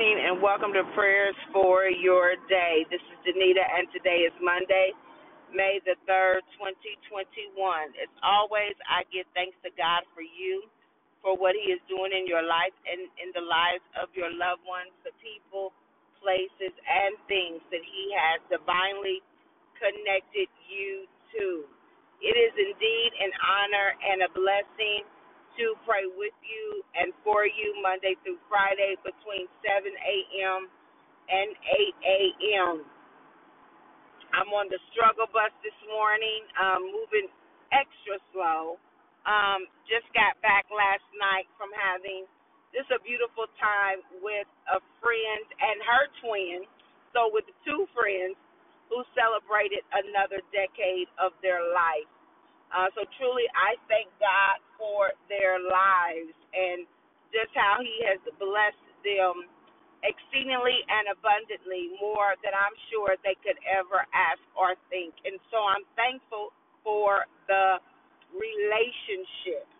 and welcome to prayers for your day. This is Danita, and today is Monday, May the 3rd, 2021. As always, I give thanks to God for you, for what He is doing in your life and in the lives of your loved ones, the people, places, and things that He has divinely connected you to. It is indeed an honor and a blessing to pray with you and for you Monday through Friday between 7 a.m. and 8 a.m. I'm on the struggle bus this morning, um, moving extra slow. Um, just got back last night from having just a beautiful time with a friend and her twin. So, with two friends who celebrated another decade of their life. Uh, so truly, I thank God for their lives and just how He has blessed them exceedingly and abundantly more than I'm sure they could ever ask or think. And so I'm thankful for the relationship.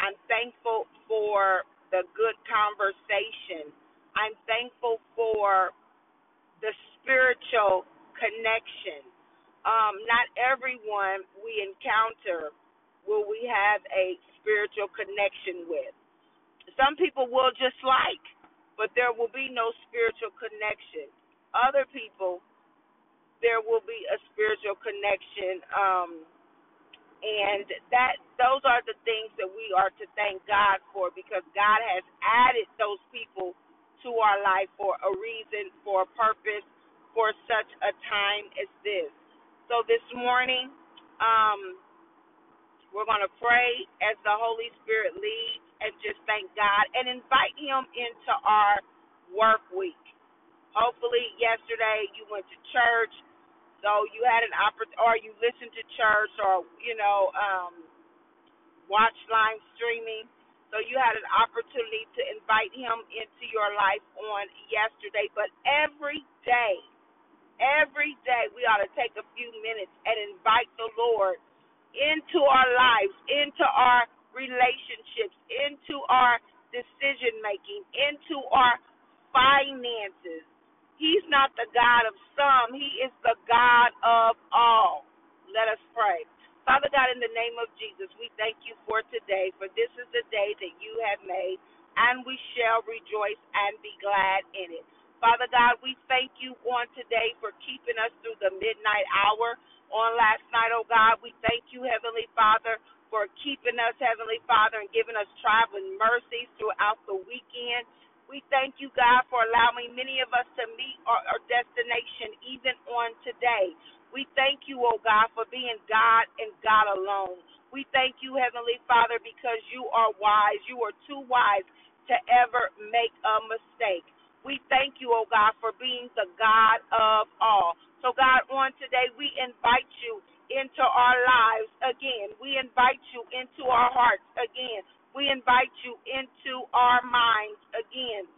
I'm thankful for the good conversation. I'm thankful for the spiritual connection um, not everyone we encounter will we have a spiritual connection with. Some people will just like, but there will be no spiritual connection. Other people, there will be a spiritual connection. Um, and that those are the things that we are to thank God for because God has added those people to our life for a reason, for a purpose, for such a time as this. So this morning, um, we're going to pray as the Holy Spirit leads and just thank God and invite Him into our work week. Hopefully, yesterday you went to church, so you had an opportunity, or you listened to church, or you know, um, live streaming. So you had an opportunity to invite Him into your life on yesterday. But every day, Every day we ought to take a few minutes and invite the Lord into our lives, into our relationships, into our decision making, into our finances. He's not the God of some, He is the God of all. Let us pray. Father God, in the name of Jesus, we thank you for today, for this is the day that you have made, and we shall rejoice and be glad in it. Father God, we thank you on today for keeping us through the midnight hour on last night, oh God. We thank you, Heavenly Father, for keeping us, Heavenly Father, and giving us traveling mercies throughout the weekend. We thank you, God, for allowing many of us to meet our, our destination even on today. We thank you, oh God, for being God and God alone. We thank you, Heavenly Father, because you are wise. You are too wise to ever make a mistake. We thank you, oh God, for being the God of all. So, God, on today, we invite you into our lives again. We invite you into our hearts again. We invite you into our minds again.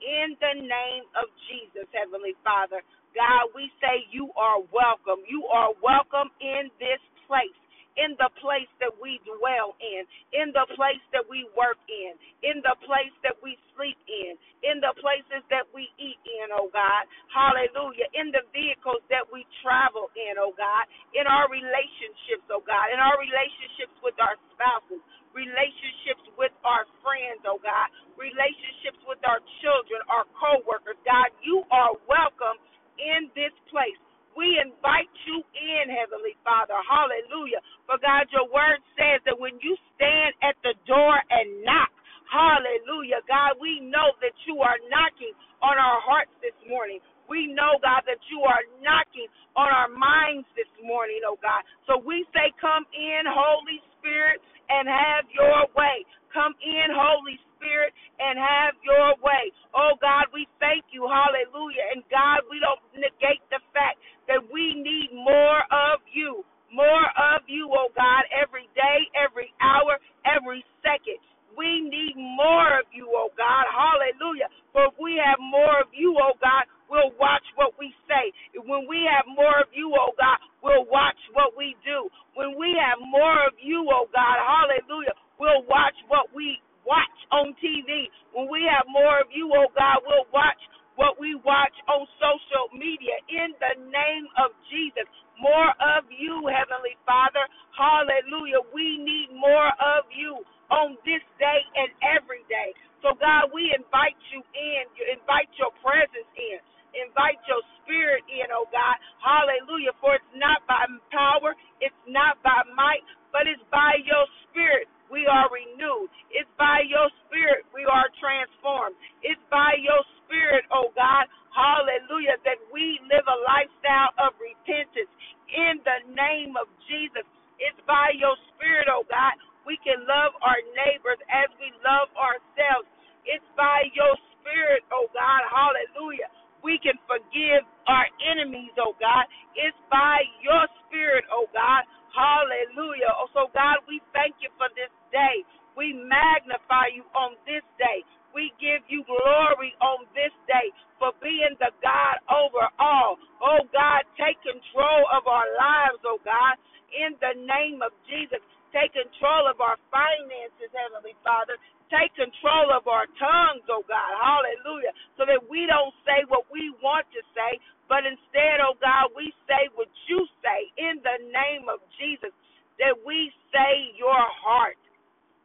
In the name of Jesus, Heavenly Father, God, we say you are welcome. You are welcome in this place in the place that we dwell in, in the place that we work in, in the place that we sleep in, in the places that we eat in, oh God. Hallelujah. In the vehicles that we travel in, oh God. In our relationships, oh God. In our relationships with our spouses, relationships with our friends, oh God. Relationships with our children, our co workers. God, you are welcome in this place. We invite you in, Heavenly Father. Hallelujah. For God, your word says that when you stand at the door and knock, hallelujah, God, we know that you are knocking on our hearts this morning. We know, God, that you are knocking on our minds this morning, oh God. So we say, Come in, Holy Spirit, and have your way. Come in, Holy Spirit, and have your way. Oh God, we thank you. Hallelujah. And God, we don't negate the fact that we need more of you. More of you, oh God, every day, every hour, every second. We need more of you, oh God. Hallelujah. For if we have more of you, oh God, we'll watch what we say. When we have more of you, oh God, we'll watch what we do. When we have more of you, oh God, hallelujah, we'll watch what we watch on TV. When we have more of you, oh God, we'll watch what we watch on social media in the name of Jesus. More of you, Heavenly Father. Hallelujah. We need more of you on this day and every day. So, God, we invite you in. You invite your presence in. Invite your spirit in, oh God. Hallelujah. For it's not by power, it's not by might, but it's by your spirit we are renewed. It's by your spirit we are transformed. It's by your spirit, oh God. Hallelujah. That we live a lifestyle of repentance in the name of Jesus. It's by your spirit, oh God. We can love our neighbors as we love ourselves. It's by your spirit, oh God. Hallelujah we can forgive our enemies, oh God. It's by your spirit, oh God. Hallelujah. Oh, so, God, we thank you for this day. We magnify you on this day. We give you glory on this day for being the God over all. Oh God, take control of our lives, oh God, in the name of Jesus. Take control of our finances, Heavenly Father. Take control of our tongues, oh God. Hallelujah. So that we don't say what we want to say, but instead, oh God, we say what you say in the name of Jesus. That we say your heart.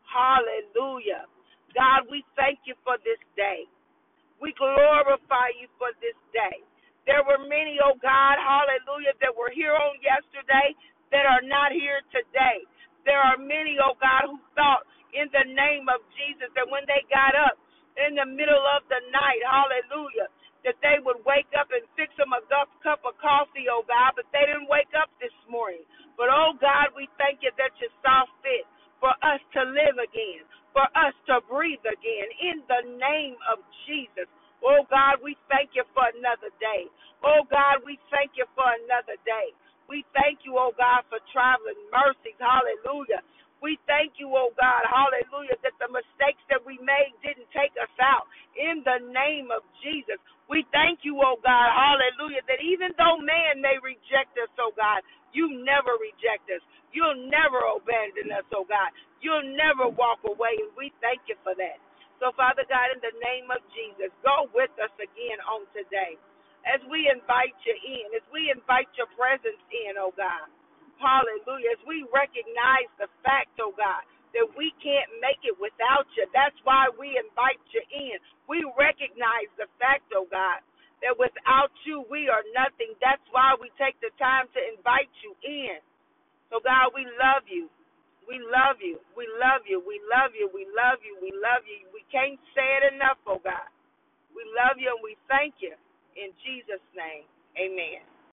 Hallelujah. God, we thank you for this day. We glorify you for this day. There were many, oh God, hallelujah, that were here on yesterday that are not here today. There are many, oh God, who thought in the name of Jesus that when they got up in the middle of the night, hallelujah, that they would wake up and fix them a cup of coffee, oh God, but they didn't wake up this morning. But oh God, we thank you that you saw fit for us to live again, for us to breathe again in the name of Jesus. Oh God, we thank you for another day. Oh God, we thank you for another day. We thank you, oh God, for traveling mercies. Hallelujah. We thank you, oh God, hallelujah, that the mistakes that we made didn't take us out. In the name of Jesus. We thank you, oh God, hallelujah, that even though man may reject us, oh God, you never reject us. You'll never abandon us, oh God. You'll never walk away, and we thank you for that. So, Father God, in the name of Jesus, go with us again on today as we invite you in, as we invite your presence in, oh God. Hallelujah. As we recognize the fact, oh God, that we can't make it without you. That's why we invite you in. We recognize the fact, oh God, that without you we are nothing. That's why we take the time to invite you in. So, God, we love you. We love you. We love you. We love you. We love you. We love you. We can't say it enough, oh God. We love you and we thank you. In Jesus' name, amen.